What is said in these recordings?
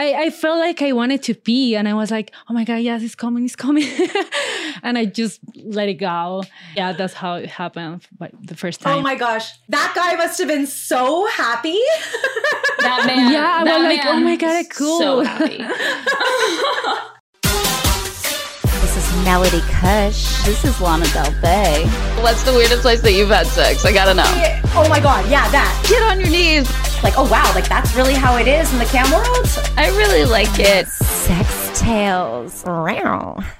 I, I felt like I wanted to pee and I was like, oh my God, yes, it's coming, it's coming. and I just let it go. Yeah, that's how it happened like, the first oh time. Oh my gosh. That guy must have been so happy. that man. Yeah, I was like, oh my God, it's cool. So happy. This is Melody Kush. This is Lana Del Bay. What's the weirdest place that you've had sex? I gotta know. oh my God. Yeah, that. Get on your knees. Like, oh wow, like that's really how it is in the cam world? I really like it. Sex Tales.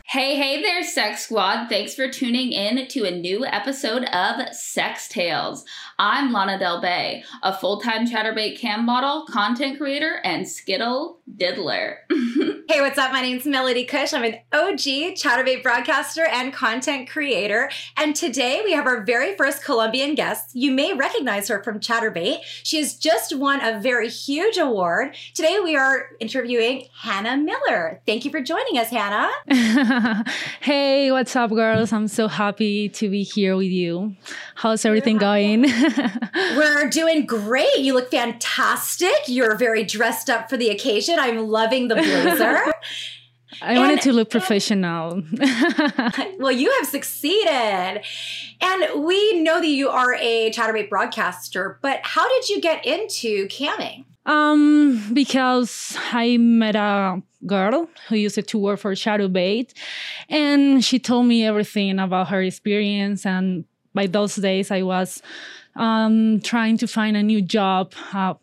Hey, hey there, Sex Squad. Thanks for tuning in to a new episode of Sex Tales. I'm Lana Del Bay, a full time Chaturbate cam model, content creator, and Skittle Diddler. Hey, what's up? My name's Melody Kush. I'm an OG Chaturbate broadcaster and content creator. And today we have our very first Colombian guest. You may recognize her from Chaturbate. She has just won a very huge award. Today we are interviewing Hannah Miller. Thank you for joining us, Hannah. hey, what's up, girls? I'm so happy to be here with you. How's everything going? We're doing great. You look fantastic. You're very dressed up for the occasion. I'm loving the blazer. I wanted to look professional. well, you have succeeded. And we know that you are a Chaturbate broadcaster, but how did you get into camming? Um, because I met a girl who used to work for Chaturbate, and she told me everything about her experience. And by those days, I was um, trying to find a new job, a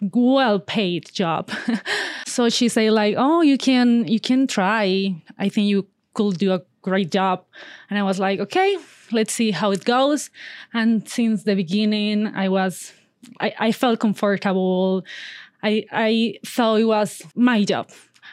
well-paid job. so she said, like, "Oh, you can, you can try. I think you could do a great job." And I was like, "Okay, let's see how it goes." And since the beginning, I was I, I felt comfortable. I I thought it was my job.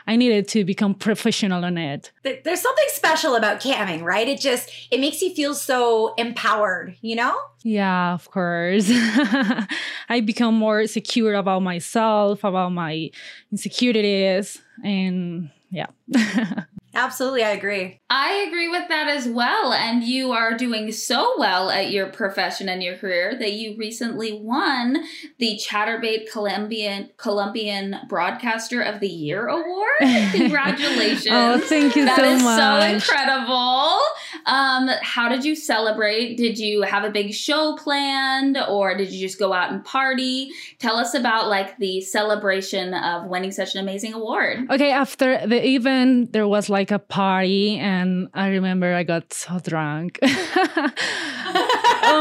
I needed to become professional on it. There's something special about camming, right? It just it makes you feel so empowered, you know? Yeah, of course. I become more secure about myself, about my insecurities, and yeah. Absolutely, I agree. I agree with that as well. And you are doing so well at your profession and your career that you recently won the Chaturbate Colombian Colombian Broadcaster of the Year award. Congratulations! oh, thank you that so is much. so incredible. Um, how did you celebrate? Did you have a big show planned, or did you just go out and party? Tell us about like the celebration of winning such an amazing award. Okay, after the event, there was like a party, and I remember I got so drunk. oh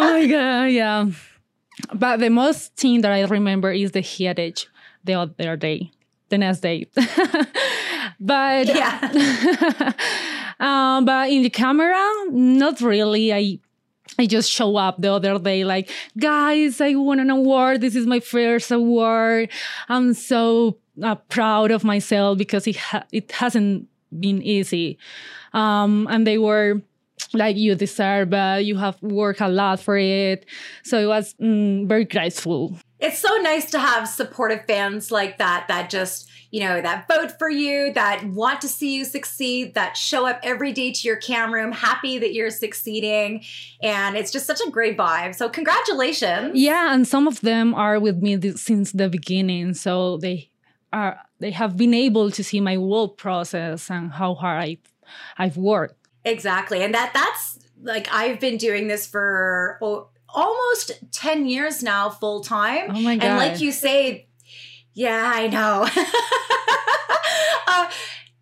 my god, yeah. But the most thing that I remember is the headache the other day, the next day. but Yeah. um, but in the camera, not really. I I just show up the other day like, guys, I won an award. This is my first award. I'm so uh, proud of myself because it ha- it hasn't been easy. Um, and they were like, you deserve it. You have worked a lot for it. So it was mm, very grateful. It's so nice to have supportive fans like that that just, you know, that vote for you, that want to see you succeed, that show up every day to your cam room, happy that you're succeeding. And it's just such a great vibe. So, congratulations. Yeah, and some of them are with me th- since the beginning. So they are they have been able to see my whole process and how hard I I've worked. Exactly. And that that's like I've been doing this for oh, almost 10 years now full time. Oh my god. And like you say, yeah, I know. uh,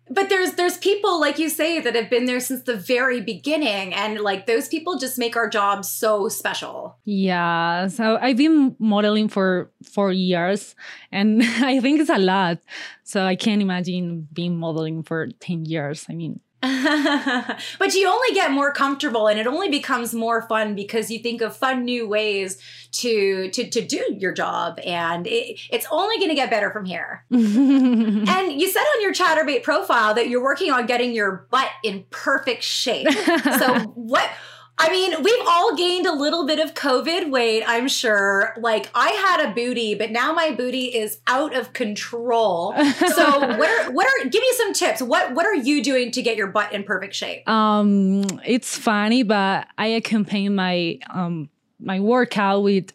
but there's there's people like you say that have been there since the very beginning and like those people just make our job so special. Yeah, so I've been modeling for four years, and I think it's a lot. So I can't imagine being modeling for ten years. I mean, but you only get more comfortable and it only becomes more fun because you think of fun new ways to to, to do your job and it, it's only going to get better from here. And you said on your Chaturbate profile that you're working on getting your butt in perfect shape. So what I mean, we've all gained a little bit of COVID weight, I'm sure. Like, I had a booty, but now my booty is out of control. So, what are what are give me some tips. What what are you doing to get your butt in perfect shape? um, it's funny, but I accompany my um my workout with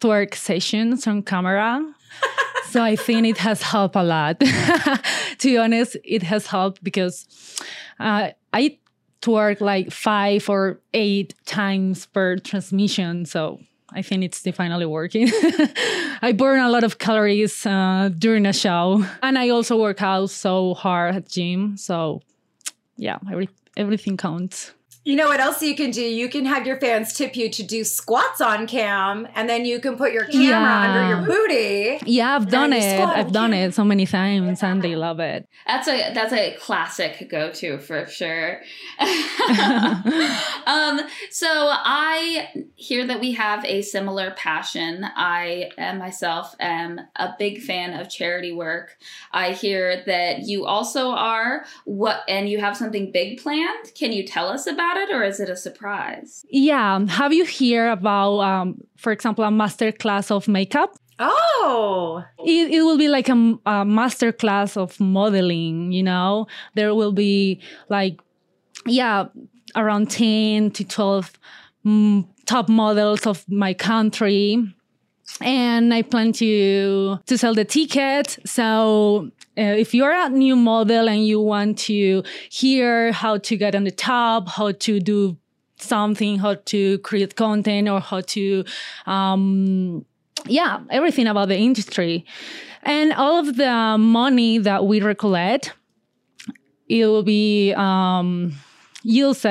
twerk sessions on camera. so I think it has helped a lot. to be honest, it has helped because uh, I twerk like five or eight times per transmission. So I think it's definitely working. I burn a lot of calories uh, during a show, and I also work out so hard at gym. So yeah, every, everything counts. You know what else you can do? You can have your fans tip you to do squats on cam, and then you can put your camera Yeah. under your booty. Yeah, I've done it. I've done camera. it so many times, and they love it. That's a that's a classic go to for sure. um, so I hear that we have a similar passion. I am myself am a big fan of charity work. I hear that you also are what and you have something big planned. Can you tell us about it or is it a surprise? Yeah, have you heard about, um, for example, a master class of makeup? Oh, It, it will be like a, a master class of modeling. You know, there will be like, yeah, around ten to twelve mm, top models of my country and I plan to to sell the ticket. So uh, if you're a new model and you want to hear how to get on the top, how to do something, how to create content, or how to, um, yeah, everything about the industry, and all of the money that we recollect, it will be um, used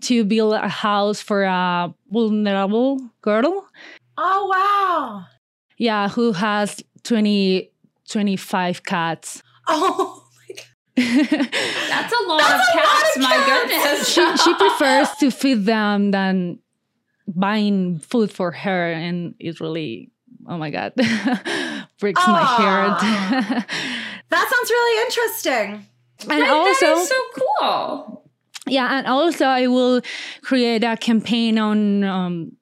to build a house for a vulnerable girl oh wow. yeah, who has 20, 25 cats. Oh, my god. That's a lot That's of a lot cats, of my cats. goodness. she, she prefers to feed them than buying food for her. And it really, oh my God, breaks my heart. that sounds really interesting. and Right, also, that is so cool. yeah, and also I will create a campaign on um,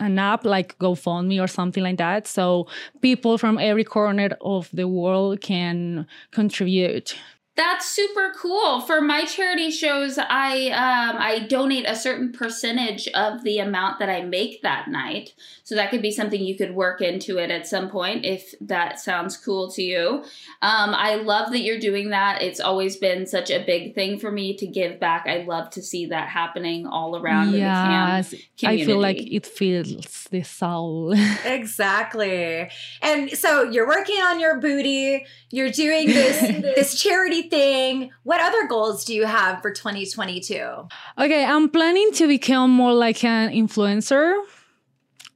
an app like GoFundMe or something like that. So people from every corner of the world can contribute. That's super cool. For my charity shows, I um, I donate a certain percentage of the amount that I make that night. So that could be something you could work into it at some point if that sounds cool to you. Um, I love that you're doing that. It's always been such a big thing for me to give back. I love to see that happening all around in the cam Yes, I feel like it feels the soul. Exactly. And so you're working on your booty, you're doing this this charity thing. What other goals do you have for 2022? okay, I'm planning to become more like an influencer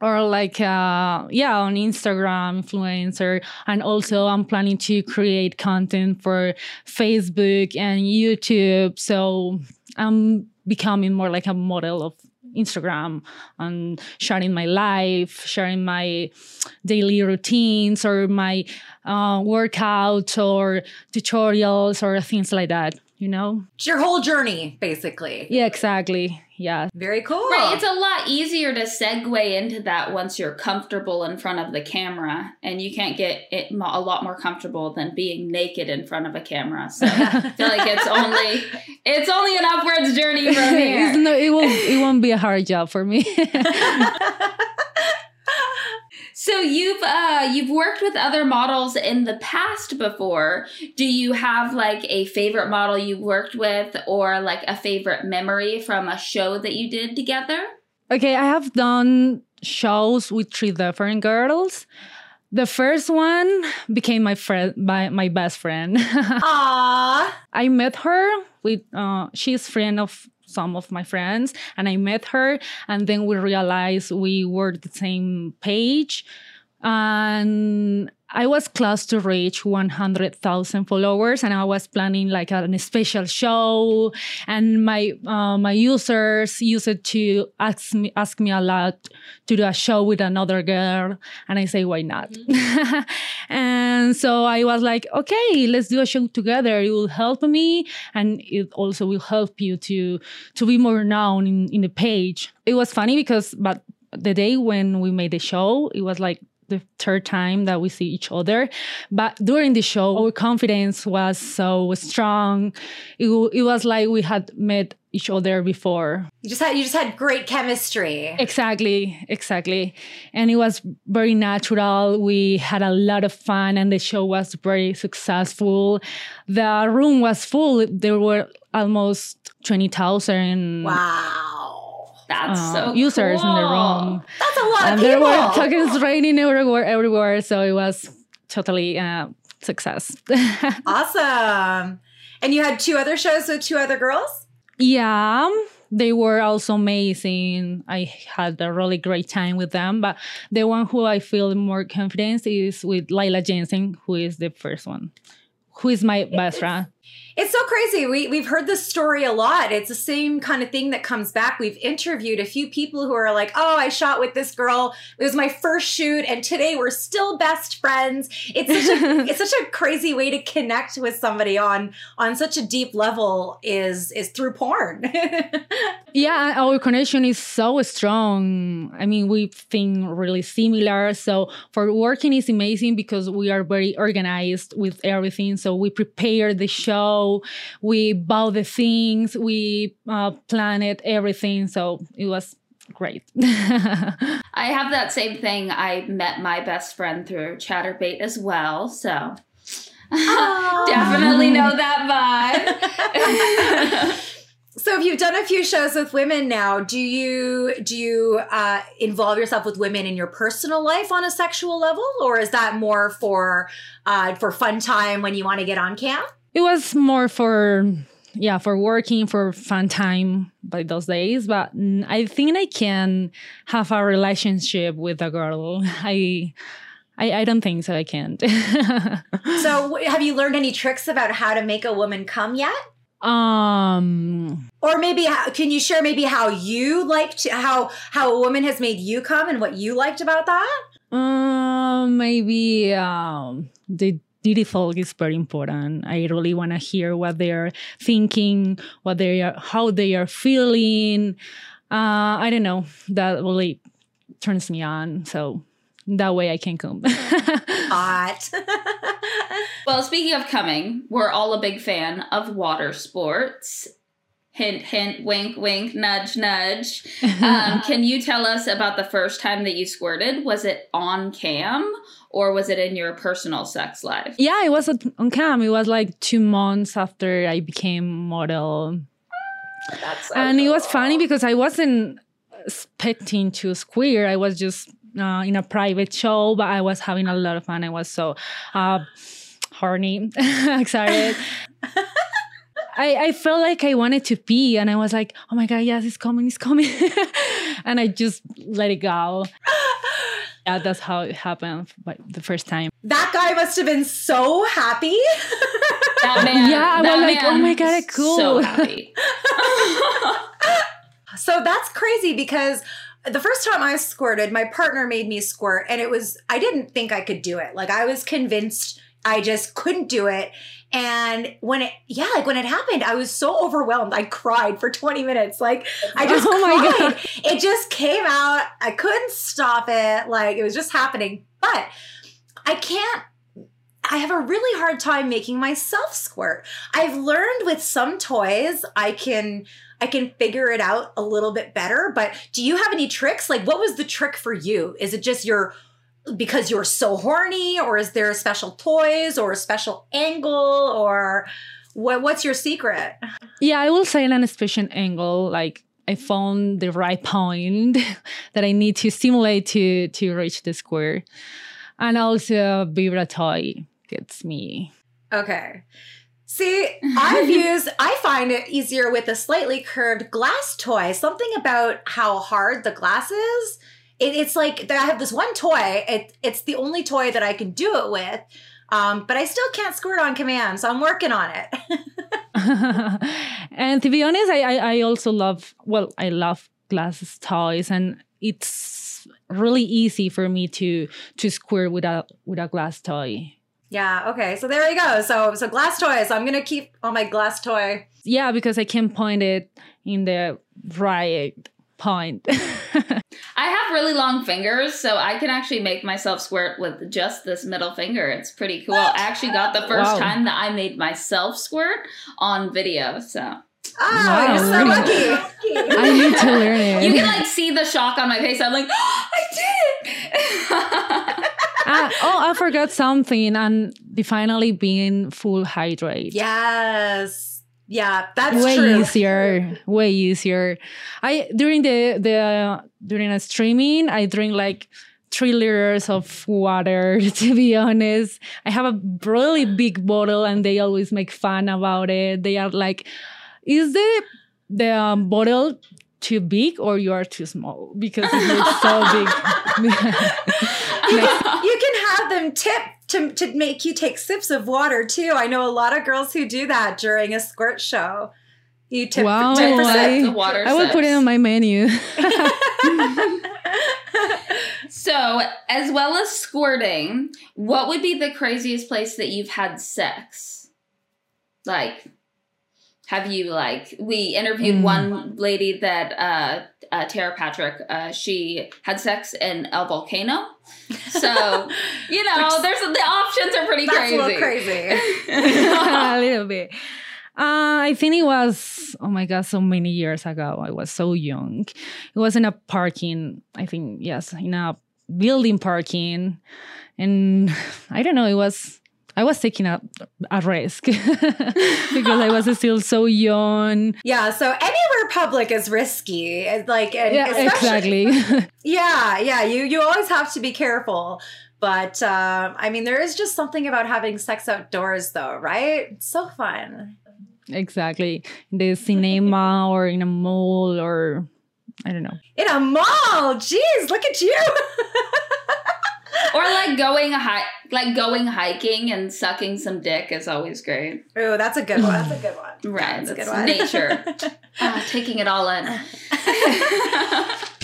or like uh yeah on instagram influencer and also i'm planning to create content for facebook and youtube so i'm becoming more like a model of instagram and sharing my life sharing my daily routines or my uh, workouts or tutorials or things like that you know It's your whole journey, basically. yeah exactly yeah Very cool. Right, it's a lot easier to segue into that once you're comfortable in front of the camera, and you can't get it a lot more comfortable than being naked in front of a camera. So I feel like it's only it's only an upwards journey from It's here. no, it won't it won't be a hard job for me. So you've uh you've worked with other models in the past before. Do you have like a favorite model you worked with, or like a favorite memory from a show that you did together? okay, I have done shows with three different girls. The first one became my friend, my, my best friend. Aww. I met her with uh, she's friend of some of my friends, and I met her, and then we realized we were the same page, and I was close to reach 100,000 followers, and I was planning like a, a special show, and my uh, my users used to ask me ask me a lot to do a show with another girl, and I say why not, and so I was like, okay, let's do a show together. It will help me, and it also will help you to to be more known in in the page. It was funny because, but the day when we made the show, it was like the third time that we see each other. But during the show, our confidence was so strong. It, it was like we had met each other before. You just had you just had great chemistry. Exactly, exactly. And it was very natural. We had a lot of fun and the show was very successful. The room was full. There were almost 20,000 Wow. That's uh, so users in the room. That's a lot And of there were tokens raining everywhere, everywhere. So it was totally uh, success. awesome. And you had two other shows with two other girls? yeah, they were also amazing. I had a really great time with them. But the one who I feel more confidence is with Lila Jensen, who is the first one, who is my best friend. It's so crazy. We we've heard this story a lot. It's the same kind of thing that comes back. We've interviewed a few people who are like, "Oh, I shot with this girl. It was my first shoot, and today we're still best friends." It's such a it's such a crazy way to connect with somebody on on such a deep level is is through porn. Yeah, our connection is so strong. I mean, we think really similar. So for working is amazing because we are very organized with everything. So we prepare the show, we bought the things, we uh, planned everything. So it was great. I have that same thing. I met my best friend through Chaturbate as well, so definitely know that vibe. So if you've done a few shows with women now, do you do you uh, involve yourself with women in your personal life on a sexual level, or is that more for uh, for fun time when you want to get on cam? It was more for yeah for working for fun time by those days but i think i can have a relationship with a girl i i, I don't think so i can't So have you learned any tricks about how to make a woman come yet? um Or maybe how, can you share maybe how you liked how how a woman has made you come and what you liked about that? um maybe um the beautiful is very important. I really want to hear what they're thinking what they are how they are feeling. Uh i don't know. That really turns me on. So that way i can come. Hot. well, speaking of coming, we're all a big fan of water sports. Hint, hint, wink, wink, nudge, nudge. Um, can you tell us about the first time that you squirted? Was it on cam or was it in your personal sex life? yeah it was on cam it was like two months after i became model That's so and it was funny because i wasn't expecting to squeal i was just uh, in a private show but i was having a lot of fun i was so uh, horny excited I, I felt like I wanted to pee and I was like, oh my God, yes, it's coming, it's coming. and I just let it go. Yeah, that's how it happened but the first time. that guy must have been so happy. That man. Yeah, I that was like, oh my God, is cool. So happy. So that's crazy because the first time I squirted, my partner made me squirt, and it was, I didn't think I could do it. Like, I was convinced I just couldn't do it. And when it, yeah, like when it happened, I was so overwhelmed. I cried for 20 minutes. Like, I just Oh my cried. It just came out. I couldn't stop it. Like, it was just happening. But I can't I have a really hard time making myself squirt. I've learned with some toys I can I can figure it out a little bit better, but do you have any tricks? Like what was the trick for you? Is it just your because you're so horny or is there a special toys or a special angle or what what's your secret? Yeah, I will say an special angle. Like I found the right point that I need to stimulate to to reach the square, and also Vibra toy gets me. Okay. See, I've used, I find it easier with a slightly curved glass toy. Something about how hard the glass is. It, it's like that I have this one toy. It, it's the only toy that I can do it with. Um, but I still can't squirt on command, so I'm working on it. and to be honest, I, I I also love well, I love glass toys, and it's really easy for me to to squirt with a with a glass toy. yeah. Okay. So there you go. So so glass toys. I'm gonna keep on my glass toy. Yeah, because I can point it in the right point. I have really long fingers, so I can actually make myself squirt with just this middle finger. It's pretty cool. I actually got the first Wow. time that I made myself squirt on video. So Oh, you're so Wow. lucky. I need to learn it. You can like see the shock on my face. I'm like, oh, I did it. Ah, oh, I forgot something, and the finally being full hydrate. Yes. Yeah, that's way true. easier way easier. I during the the uh, during a streaming i drink like three liters of water to be honest. I have a really big bottle and they always make fun about it. They are like is the the um, bottle too big or you are too small? Because it looks so big. You can have them tip to, to make you take sips of water too. I know a lot of girls who do that during a squirt show. You tip, Wow, tip for I- sip. the water i will put it on my menu So, as well as squirting, what would be the craziest place that you've had sex? Like, have you like we interviewed Mm. one lady that uh, uh Tara Patrick uh she had sex in El Volcano. So, you know, there's the options are pretty crazy. a little crazy. a little bit. Uh, I think it was, oh my God, so many years ago. I was so young. It was in a parking, I think, yes, in a building parking. And I don't know, it was, I was taking a, a risk because I was still so young. Yeah, so anywhere public is risky. It's Like, and Yeah, exactly. Yeah, yeah. You you always have to be careful. But um, I mean, there is just something about having sex outdoors, though, right? It's so fun. exactly. In the cinema or in a mall or I don't know. In a mall, jeez, look at you. or like going hi- like going hiking and sucking some dick is always great. oh, that's a good one. That's a good one. Right, That's a that's good one. nature. Ah, taking it all in.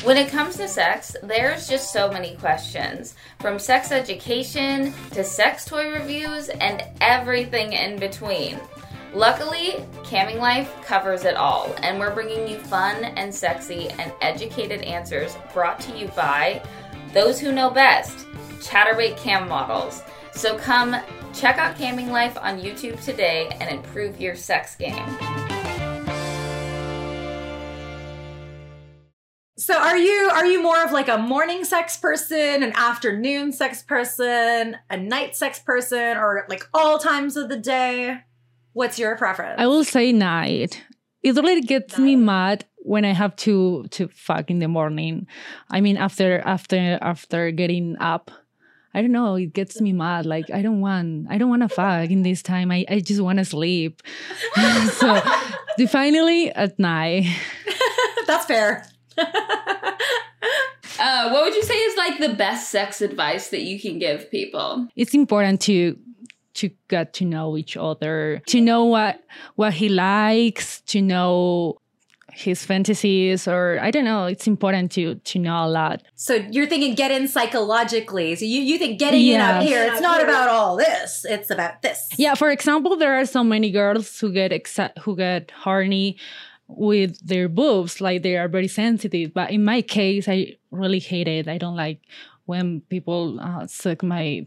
When it comes to sex, there's just so many questions. From sex education to sex toy reviews and everything in between. Luckily, Camming Life covers it all, and we're bringing you fun and sexy and educated answers brought to you by those who know best Chaturbate Cam Models. So come check out Camming Life on YouTube today and improve your sex game. So are you are you more of like a morning sex person, an afternoon sex person, a night sex person, or like all times of the day? What's your preference? I will say night. It really gets me mad when I have to to fuck in the morning. I mean after after after getting up. I don't know, it gets me mad. Like I don't want I don't want to fuck in this time. I, I just want to sleep. so the finally at night. That's fair. Uh, what would you say is like the best sex advice that you can give people? It's important to to get to know each other, to know what what he likes, to know his fantasies or I don't know, it's important to to know a lot. So you're thinking get in psychologically. So you, you think getting in up here, it's not about all this. It's about this. Yeah, for example, there are so many girls who get exa- who get horny with their boobs, like they are very sensitive. But in my case, I really hate it. I don't like when people uh, suck my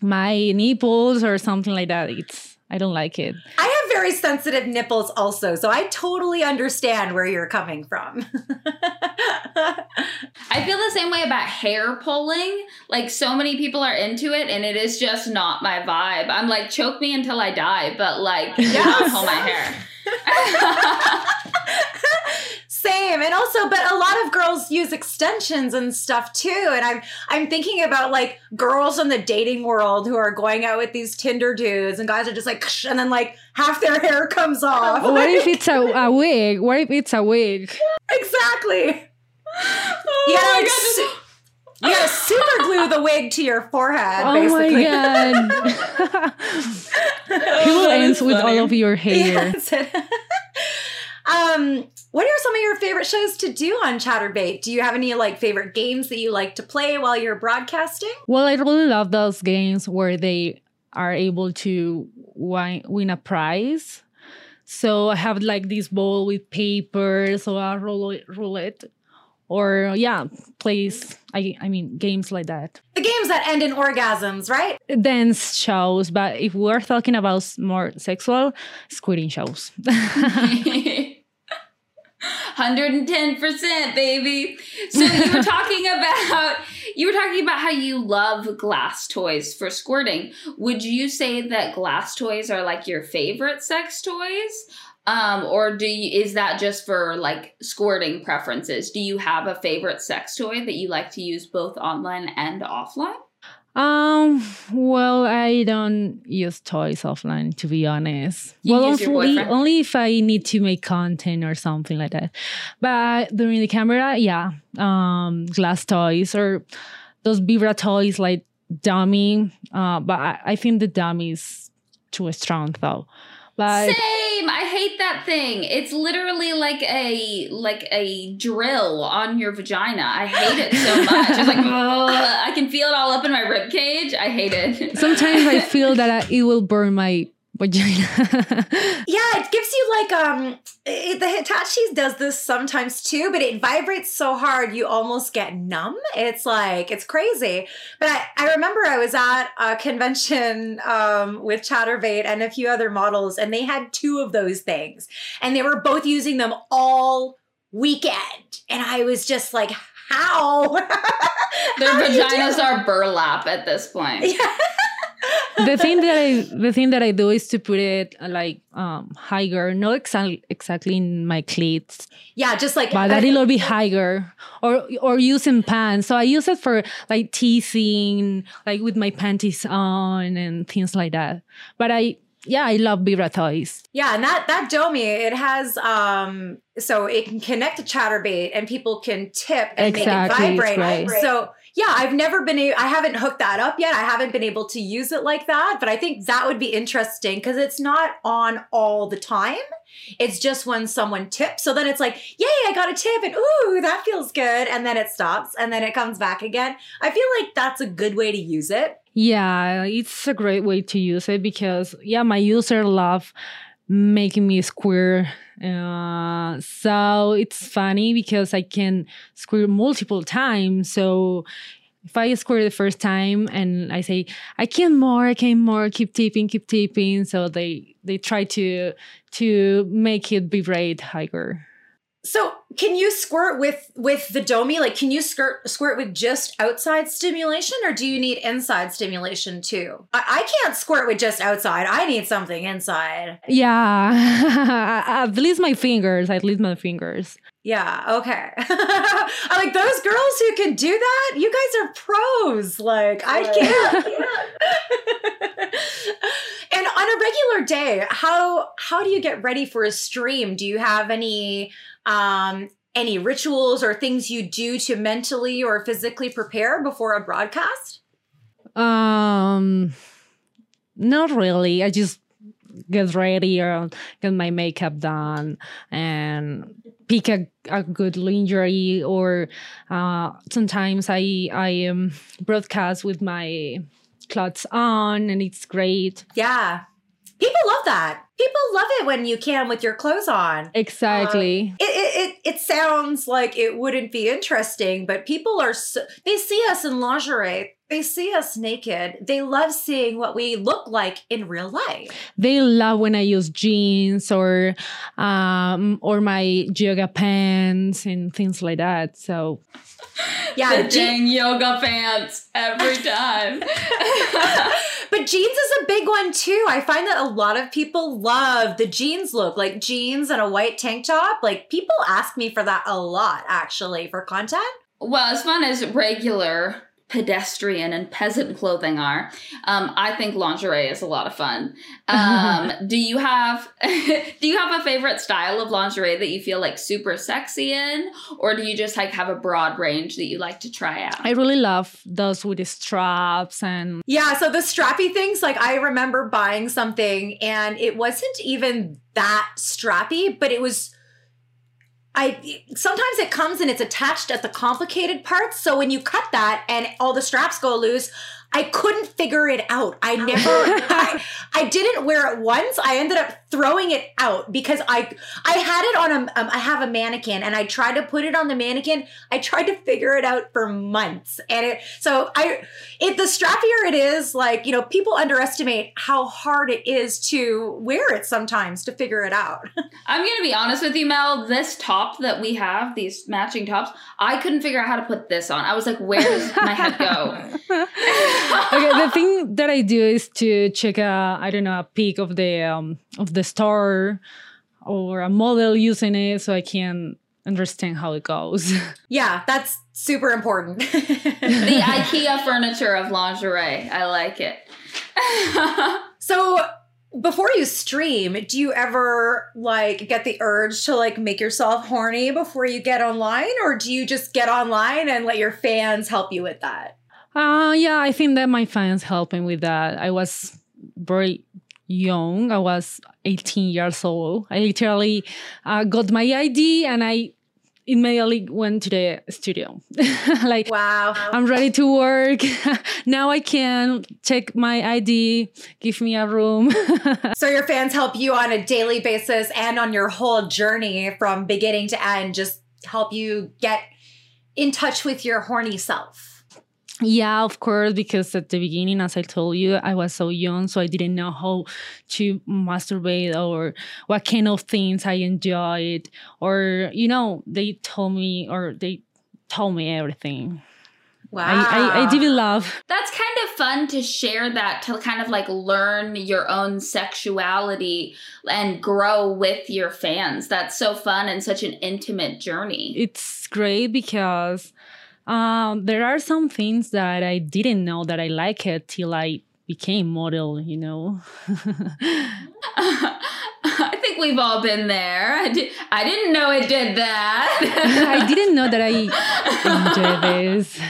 my nipples or something like that. It's I don't like it. I very sensitive nipples also, so I totally understand where you're coming from. I feel the same way about hair pulling. Like so many people are into it and it is just not my vibe. I'm like choke me until I die, but like do not Yes. pull my hair. Same. And also, but a lot of girls use extensions and stuff too. And I'm I'm thinking about like girls in the dating world who are going out with these Tinder dudes and guys are just like and then like half their hair comes off. what if it's a, a wig? What if it's a wig? exactly. You gotta, like, su- you gotta super glue the wig to your forehead, Oh basically. my god! People ends with all of your hair. Yeah, that's it. um, what are some of your favorite shows to do on Chaturbate? Do you have any like favorite games that you like to play while you're broadcasting? Well, I really love those games where they are able to win, win a prize. So I have like this bowl with paper, so a roll it, roll it or yeah, plays. I I mean games like that. The games that end in orgasms, right? Dance shows, but if we're talking about more sexual, squirting shows. 110% baby so you were talking about you were talking about how you love glass toys for squirting. Would you say that glass toys are like your favorite sex toys? Um or do you is that just for like squirting preferences? Do you have a favorite sex toy that you like to use both online and offline Um, well, I don't use toys offline to be honest. You well, only, only if I need to make content or something like that. But during the camera, yeah, um, glass toys or those Vibra toys like Domi. Uh, but I, I think the Domi is too strong though. Same. I hate that thing. It's literally like a like a drill on your vagina. I hate it so much. It's like I can feel it all up in my rib cage. I hate it. sometimes I feel that I, it will burn my vagina. Yeah, it gives you like um it, the Hitachi does this sometimes too, but it vibrates so hard you almost get numb. It's like it's crazy. But I, I remember I was at a convention um with Chaturbate and a few other models, and they had two of those things, and they were both using them all weekend, and I was just like, how? Their How do you do vaginas are burlap at this point. Yeah. The thing that I the thing that I do is to put it uh, like um higher, not exactly exactly in my cleats, Yeah, just like but a little bit higher, or or using pants. So I use it for like teasing, like with my panties on and things like that. But I yeah, I love Vibra toys. Yeah, and that that Domi, it has um so it can connect to Chaturbate and people can tip and Exactly, make it vibrate. great. So yeah, I've never been a- I haven't hooked that up yet. I haven't been able to use it like that, but I think that would be interesting because it's not on all the time. It's just when someone tips. So then it's like, yay, I got a tip and ooh, that feels good. And then it stops and then it comes back again. I feel like that's a good way to use it. Yeah, it's a great way to use it because yeah, my user love making me square. Uh, so it's funny because I can square multiple times. So if I square the first time and I say I can more, I can more, keep tipping, keep tipping, so they they try to to make it vibrate higher. So can you squirt with with the Domi? Like, can you squirt squirt with just outside stimulation, or do you need inside stimulation too? I, I can't squirt with just outside. I need something inside. Yeah, at least my fingers, at least my fingers. Yeah. Okay. I like those girls who can do that. You guys are pros. Like I can't. and on a regular day, how how do you get ready for a stream? Do you have any um any rituals or things you do to mentally or physically prepare before a broadcast? Um, not really. I just get ready or get my makeup done and pick a, a good lingerie or uh, sometimes I I um, broadcast with my clothes on and it's great. Yeah. People love that. People love it when you can with your clothes on. Exactly. It, it, it, it sounds like it wouldn't be interesting, but people are so, they see us in lingerie. They see us naked. They love seeing what we look like in real life. they love when I use jeans or um or my yoga pants and things like that. So Yeah, the je- dang yoga pants every time. but jeans is a big one too. I find that a lot of people love the jeans look, like jeans and a white tank top. Like people ask me for that a lot actually for content. Well, as fun as regular pedestrian and peasant clothing are, um, I think lingerie is a lot of fun. Um, do you have do you have a favorite style of lingerie that you feel like super sexy in, or do you just like have a broad range that you like to try out? I really love those with the straps and Yeah, so the strappy things, like I remember buying something and it wasn't even that strappy, but it was I sometimes it comes and it's attached at the complicated parts. So when you cut that and all the straps go loose, I couldn't figure it out. I never, I, I didn't wear it once. I ended up throwing it out because I, I had it on a, um, I have a mannequin and I tried to put it on the mannequin. I tried to figure it out for months. And it, so I, it, the strappier it is, like, you know, people underestimate how hard it is to wear it sometimes to figure it out. I'm gonna be honest with you, Mel. This top that we have, these matching tops, I couldn't figure out how to put this on. I was like, where does my head go? okay, the thing that I do is to check a I don't know a peek of the um, of the store or a model using it so I can understand how it goes. yeah, that's super important. the IKEA furniture of lingerie. I like it. so before you stream, do you ever like get the urge to like make yourself horny before you get online or do you just get online and let your fans help you with that? Uh yeah, I think that my fans help me with that. I was very young. I was 18 years old. I literally uh, got my ID and I immediately went to the studio. like, wow, I'm ready to work. now I can check my ID, give me a room. so your fans help you on a daily basis and on your whole journey from beginning to end, just help you get in touch with your horny self. Yeah, of course, because at the beginning, as I told you, I was so young, so I didn't know how to masturbate or what kind of things I enjoyed. Or, you know, they told me or they told me everything. Wow. I, I, I did love. That's kind of fun to share that, to kind of like learn your own sexuality and grow with your fans. That's so fun and such an intimate journey. It's great because um, there are some things that I didn't know that I like it till I became model, you know. I think we've all been there. I, did, I didn't know it did that. I didn't know that I enjoy this.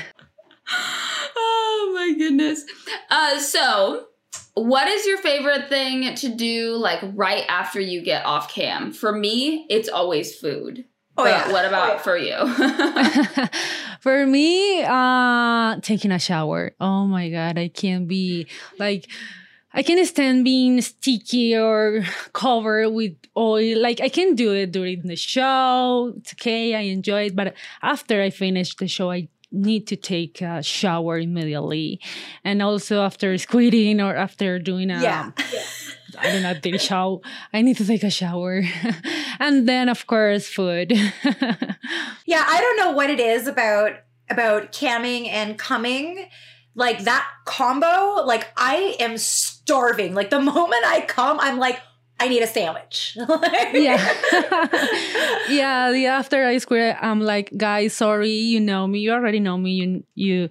Oh my goodness. Uh, so, what is your favorite thing to do like right after you get off cam? For me, it's always food. Oh, but yeah. what about oh, yeah. for you? for me, uh taking a shower. Oh my god, I can't be like I can't stand being sticky or covered with oil. Like I can do it during the show. It's okay, I enjoy it. But after I finish the show, I need to take a shower immediately. And also after squatting or after doing a yeah. I don't know, dirty shower. I need to take a shower. and then of course food. yeah, I don't know what it is about about camming and coming. Like that combo, like I am starving. Like the moment I come, I'm like, I need a sandwich. yeah. yeah. The after I square, I'm like, guys, sorry, you know me. You already know me. You you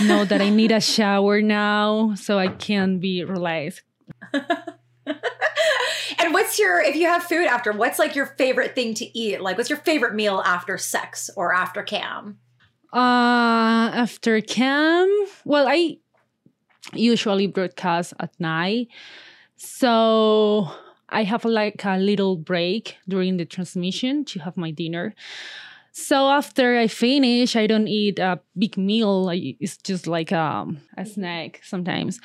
know that I need a shower now, so I can be relaxed. and what's your if you have food after, what's like your favorite thing to eat? Like what's your favorite meal after sex or after cam? Uh after cam, well, I usually broadcast at night. So I have like a little break during the transmission to have my dinner. So after I finish, I don't eat a big meal. It's just like um, a snack sometimes.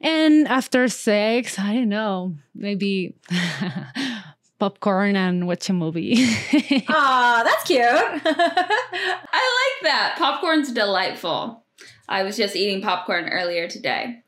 And after sex, I don't know, maybe popcorn and watch a movie. Aw, that's cute. I like that. Popcorn's delightful. I was just eating popcorn earlier today.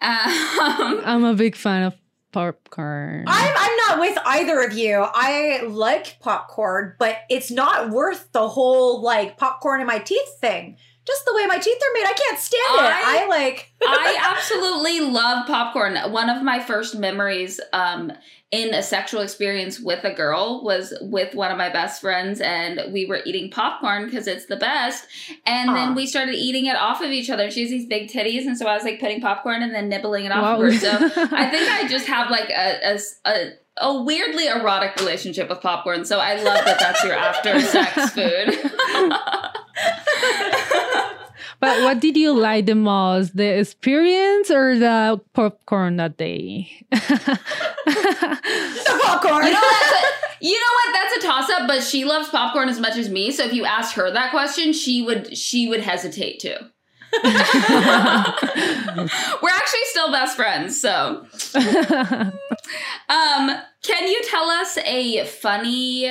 Um, I'm a big fan of popcorn. I'm, I'm not with either of you. I like popcorn, but it's not worth the whole like popcorn in my teeth thing. Just the way my teeth are made, I can't stand I, it. I like. I absolutely love popcorn. One of my first memories um, in a sexual experience with a girl was with one of my best friends and we were eating popcorn because it's the best and Aww. then we started eating it off of each other she has these big titties and so i was like putting popcorn and then nibbling it off wow. of her so i think i just have like a, a, a a weirdly erotic relationship with popcorn, so I love that that's your after sex food. But what did you like the most? The experience or the popcorn that day? the popcorn. You know, a, you know what? That's a toss up, but she loves popcorn as much as me. So if you asked her that question, she would she would hesitate to. We're actually still best friends, so. Um, can you tell us a funny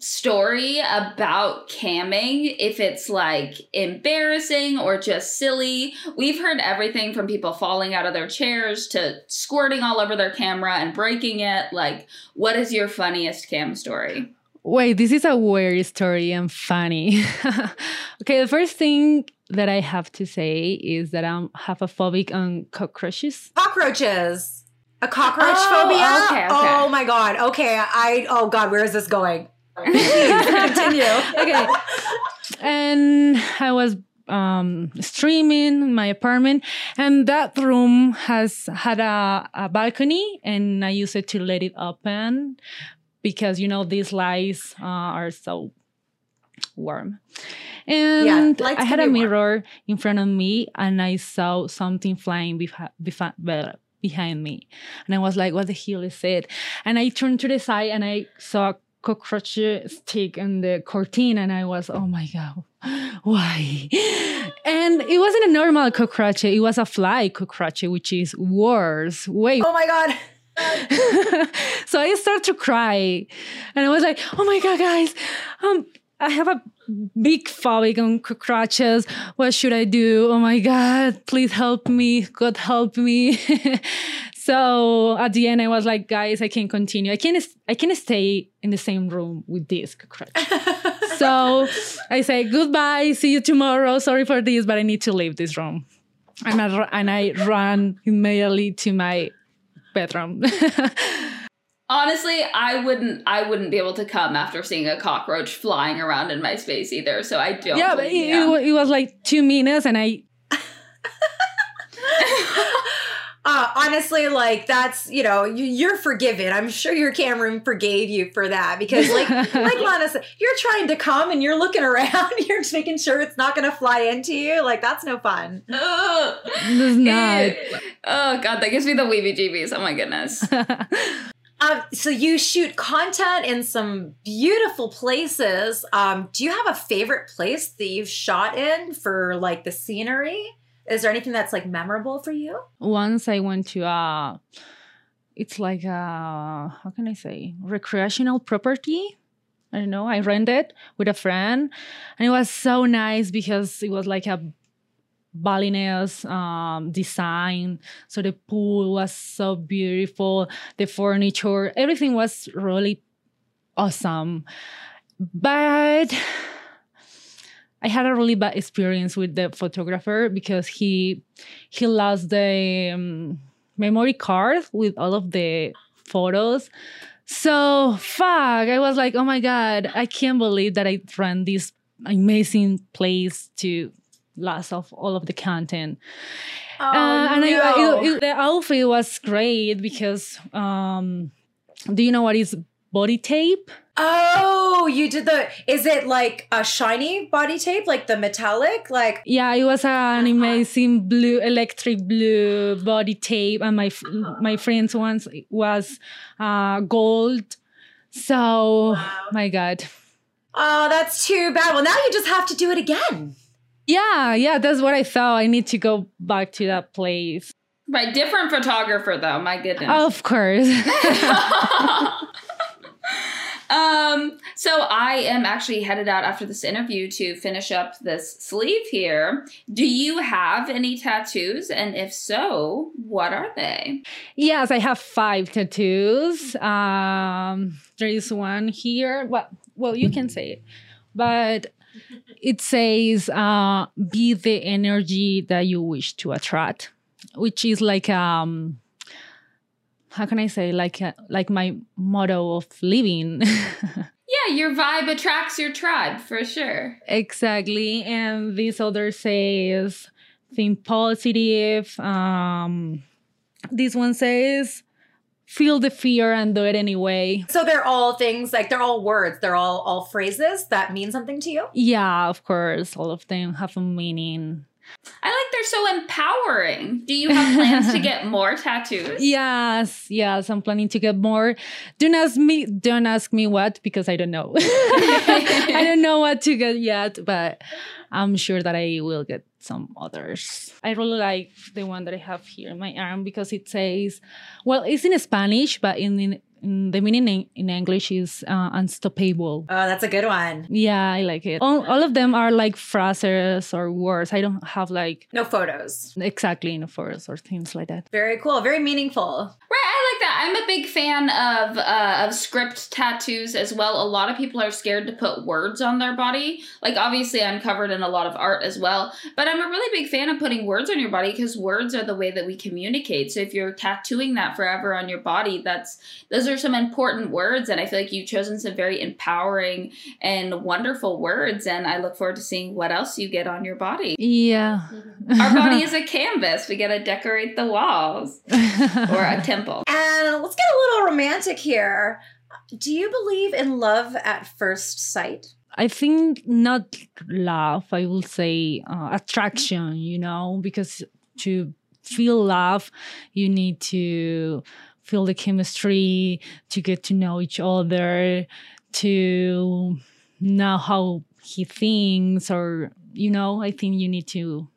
story about camming if it's like embarrassing or just silly? We've heard everything from people falling out of their chairs to squirting all over their camera and breaking it. Like, what is your funniest cam story? Wait, this is a weird story and funny. okay, the first thing that I have to say is that I'm have a phobic on cockroaches. Cockroaches. A cockroach Oh, phobia? okay, okay. Oh my god. Okay. I oh god, where is this going? Continue. okay. And I was um, streaming in my apartment, and that room has had a, a balcony, and I use it to let it open because you know these lights uh, are so warm. And lights I had a be warm. mirror in front of me, and I saw something flying behind, behind me, and I was like, "What the hell is it?" And I turned to the side, and I saw a cockroach stick in the curtain, and I was, "Oh my god, why?" And it wasn't a normal cockroach; it was a fly cockroach, which is worse. Way Oh my god. so I started to cry, and I was like, "Oh my god, guys, um, I have a big phobic on cockroaches. What should I do? Oh my god, please help me! God help me!" so at the end, I was like, "Guys, I can't continue. I can't. I can't stay in the same room with this cockroach." so I say goodbye. See you tomorrow. Sorry for this, but I need to leave this room. And I, and I ran immediately to my bedroom. Honestly, I wouldn't I wouldn't be able to come after seeing a cockroach flying around in my space either, so I don't yeah, but it, it was like two minutes, and I Uh, honestly, like that's you know you, you're forgiven. I'm sure your Cameron forgave you for that because like like Lana said, you're trying to come and you're looking around. You're just making sure it's not going to fly into you. Like that's no fun. Ugh. was not. Oh god, that gives me the weebie jeebies. Oh my goodness. Um, so you shoot content in some beautiful places. Um, do you have a favorite place that you've shot in for like the scenery? Is there anything that's like memorable for you? Once I went to a, it's like a how can I say recreational property. I don't know. I rented with a friend, and it was so nice because it was like a Balinese um, design. So the pool was so beautiful. The furniture, everything was really awesome. But I had a really bad experience with the photographer because he he lost the um, memory card with all of the photos. So fuck, I was like, oh my god, I can't believe that I ran this amazing place to loss of all of the content. Oh, Uh, and I, no. it- it- the outfit was great because um, do you know what is body tape? Oh, you did the. Is it like a shiny body tape, like the metallic? Like Yeah, it was an Uh-huh. amazing blue, electric blue body tape, and my f- my friend's ones was uh, gold. So, my God, oh, that's too bad. Well, now you just have to do it again. yeah, yeah, that's what I thought. I need to go back to that place. By different photographer though, my goodness. Of course. um, so I am actually headed out after this interview to finish up this sleeve here. Do you have any tattoos? And if so, what are they? yes, I have five tattoos. Um, there is one here. Well, well, you can say it, but it says uh, be the energy that you wish to attract which is like um how can i say like uh, like my motto of living Yeah, your vibe attracts your tribe for sure. exactly and this other says think positive um this one says feel the fear and do it anyway So they're all things like they're all words. They're all all phrases that mean something to you. yeah of course all of them have a meaning I like they're so empowering. Do you have plans to get more tattoos? Yes, yes, I'm planning to get more. Don't ask me, don't ask me what because I don't know. I don't know what to get yet, but I'm sure that I will get some others. I really like the one that I have here in my arm because it says, well, it's in Spanish, but in, in, in the meaning in, in English is uh, unstoppable. Oh, that's a good one. Yeah, I like it. All, all of them are like phrases or words. I don't have like No photos. exactly in a photos or things like that. Very cool. Very meaningful. Right, I like that. I'm a big fan of uh, of script tattoos as well. A lot of people are scared to put words on their body. Like obviously, I'm covered in a lot of art as well, but I'm a really big fan of putting words on your body because words are the way that we communicate. So if you're tattooing that forever on your body, that's those are some important words, and I feel like you've chosen some very empowering and wonderful words. And I look forward to seeing what else you get on your body. Yeah. Our body is a canvas. We got to decorate the walls or a temple. And let's get a little romantic here. Do you believe in love at first sight? I think not love, I will say uh, attraction, you know, because to feel love, you need to feel the chemistry, to get to know each other, to know how he thinks, or, you know, I think you need to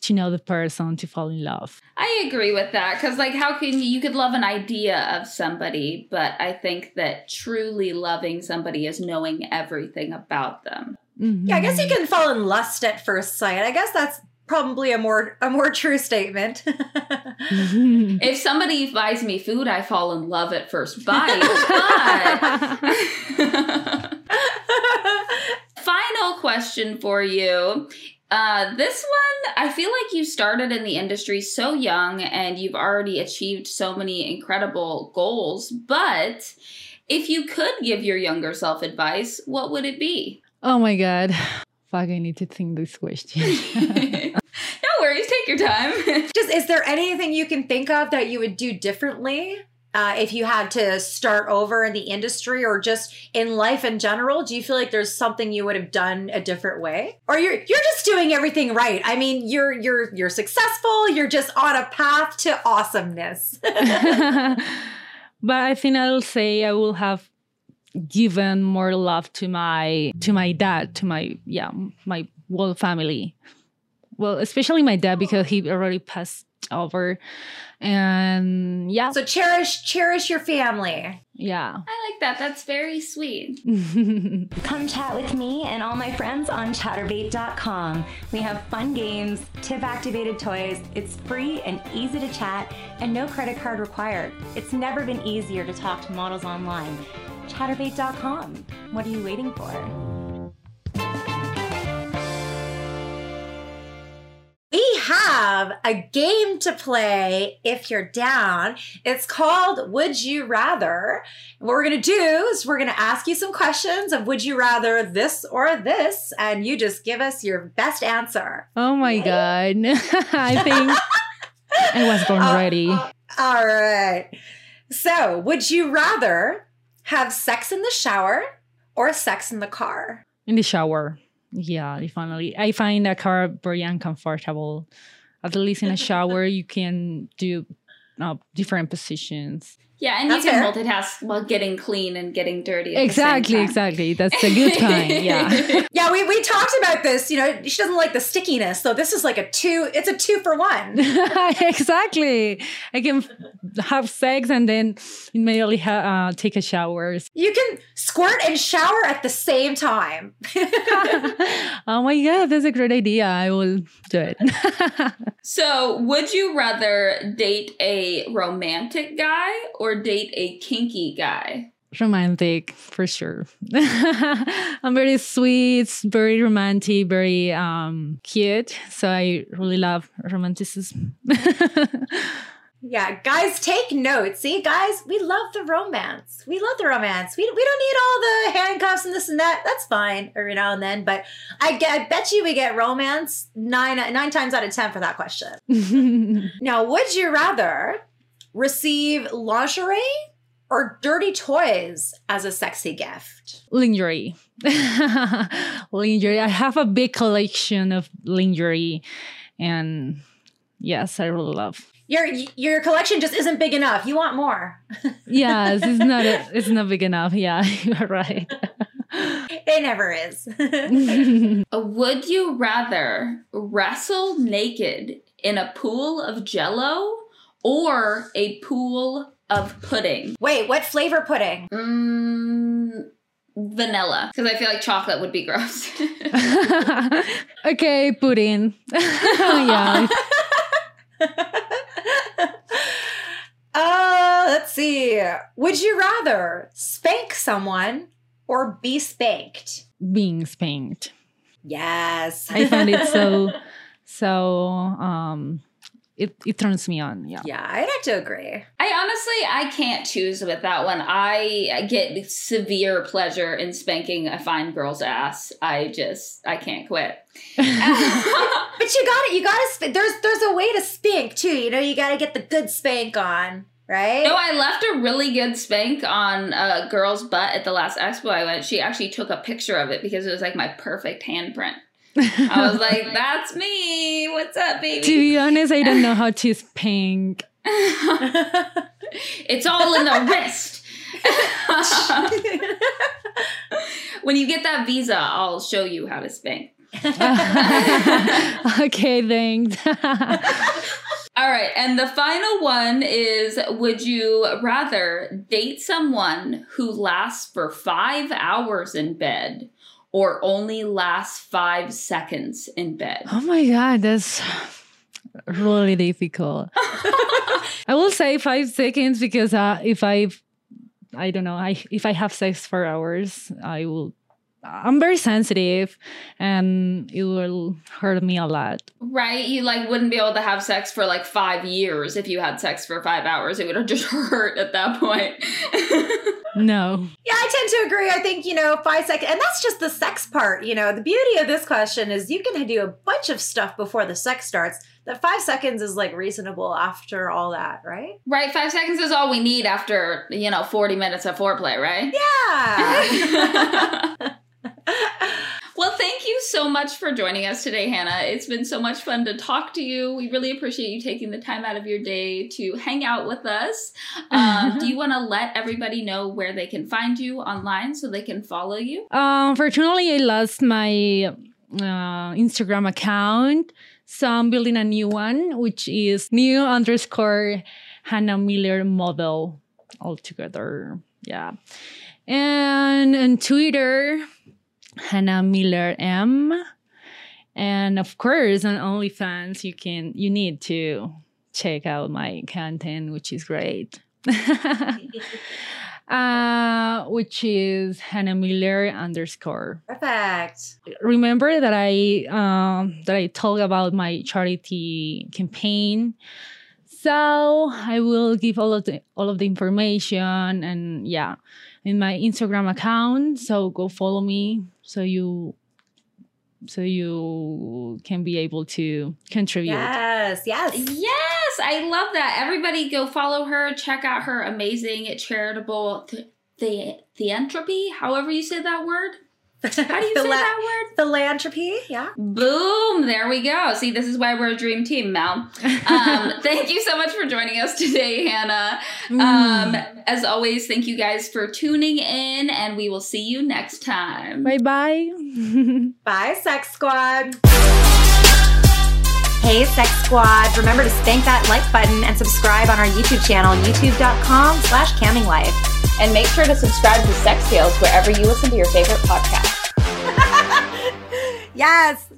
to know the person to fall in love. I agree with that because, like, how can you, you could love an idea of somebody, but I think that truly loving somebody is knowing everything about them. Mm-hmm. Yeah, I guess you can fall in lust at first sight. I guess that's probably a more a more true statement. Mhm. If somebody buys me food, I fall in love at first bite. but final question for you. Uh, this one, I feel like you started in the industry so young and you've already achieved so many incredible goals. But if you could give your younger self advice, what would it be? oh my god. Fuck, I need to think this question. no worries, take your time. Just is there anything you can think of that you would do differently uh, if you had to start over in the industry or just in life in general? Do you feel like there's something you would have done a different way, or you're you're just doing everything right? I mean, you're you're you're successful. You're just on a path to awesomeness. but I think I'll say I will have given more love to my to my dad, to my yeah, my whole family. Well, especially my dad because he already passed over. And yeah. so cherish cherish your family. yeah. I like that. That's very sweet. Come chat with me and all my friends on chaturbate.com. We have fun games, tip activated toys. It's free and easy to chat, and no credit card required. It's never been easier to talk to models online. Chaturbate.com. What are you waiting for? We have a game to play if you're down. It's called Would You Rather. What we're going to do is we're going to ask you some questions of Would you rather this or this, and you just give us your best answer. oh my god. I think I was born Uh, ready. All right. So, would you rather have sex in the shower or sex in the car? In the shower. Yeah, definitely. I find that car very uncomfortable. At least in a shower, you can do uh, different positions. Yeah, and That's you can fair. multitask while getting clean and getting dirty. At the same Exactly, exactly. That's a good time. Yeah. Yeah, we, we talked about this. You know, she doesn't like the stickiness. So, this is like a two, it's a two for one. exactly. I can have sex and then immediately ha- uh, take a shower. You can squirt and shower at the same time. oh my god, that's a great idea. I will do it. So, would you rather date a romantic guy or date a kinky guy? romantic for sure. I'm very sweet, very romantic, very um cute. So I really love romanticism. yeah, guys, take notes. See, guys, we love the romance. We love the romance. We, we don't need all the handcuffs and this and that. That's fine every now and then. But I, get, I bet you we get romance nine, nine times out of 10 for that question. Now, would you rather receive lingerie or dirty toys as a sexy gift? lingerie. lingerie. I have a big collection of lingerie, and yes, I really love. Your your collection just isn't big enough. You want more. Yes, it's not. A, it's not big enough. Yeah, you're right. It never is. Would you rather wrestle naked in a pool of jello or a pool of pudding? Wait, what flavor pudding? Mm, vanilla. Because I feel like chocolate would be gross. okay, pudding. yeah. Uh, let's see. Would you rather spank someone or be spanked? Being spanked. Yes. I find it so so um it, it turns me on. Yeah. yeah, I'd have to agree. I honestly, I can't choose with that one. I get severe pleasure in spanking a fine girl's ass. I just, I can't quit. But you got it. You got to. Sp- there's there's a way to spank too. You know, you got to get the good spank on, right? No, I left a really good spank on a girl's butt at the last expo I went. She actually took a picture of it because it was like my perfect handprint. I was like, that's me. What's up, baby? to be honest, I don't know how to spank. it's all in the wrist. when you get that visa, I'll show you how to spank. okay, thanks. All right, and the final one is Would you rather date someone who lasts for five hours in bed or only last five seconds in bed? oh my god, that's really difficult. I will say five seconds because uh, if I, I don't know, I if I have sex for hours, I will. I'm very sensitive, and it will hurt me a lot. Right? You like wouldn't be able to have sex for like five years if you had sex for five hours. It would have just hurt at that point. No. Yeah, I tend to agree. I think, you know, five seconds, and that's just the sex part. You know, the beauty of this question is you can do a bunch of stuff before the sex starts. That five seconds is like reasonable after all that, right? right? Five seconds is all we need after, you know, 40 minutes of foreplay, right? Yeah. Well, thank you so much for joining us today, Hannah. It's been so much fun to talk to you. We really appreciate you taking the time out of your day to hang out with us. Um, do you want to let everybody know where they can find you online so they can follow you? Um, Unfortunately, I lost my uh, Instagram account, so I'm building a new one, which is new underscore Hannah Miller model altogether. Yeah, and on Twitter, Hannah Miller M, and of course on OnlyFans, you can you need to check out my content, which is great. uh, which is Hannah Miller underscore. Perfect. Remember that I um, that I talked about my charity campaign. So I will give all of the all of the information and yeah, in my Instagram account. So go follow me so you so you can be able to contribute. Yes, yes. Yes, I love that. Everybody go follow her, check out her amazing charitable th- the the entropy, however you say that word. How do you say Phila- that word? Philanthropy, yeah. Boom! There we go. See, this is why we're a dream team, Mel. Um, thank you so much for joining us today, Hannah. Um, as always, thank you guys for tuning in, and we will see you next time. Bye bye. Bye, Sex Squad. Hey, Sex Squad. Remember to spank that like button and subscribe on our YouTube channel, youtube.com slash camming And make sure to subscribe to Sex Tales wherever you listen to your favorite podcast. Yes.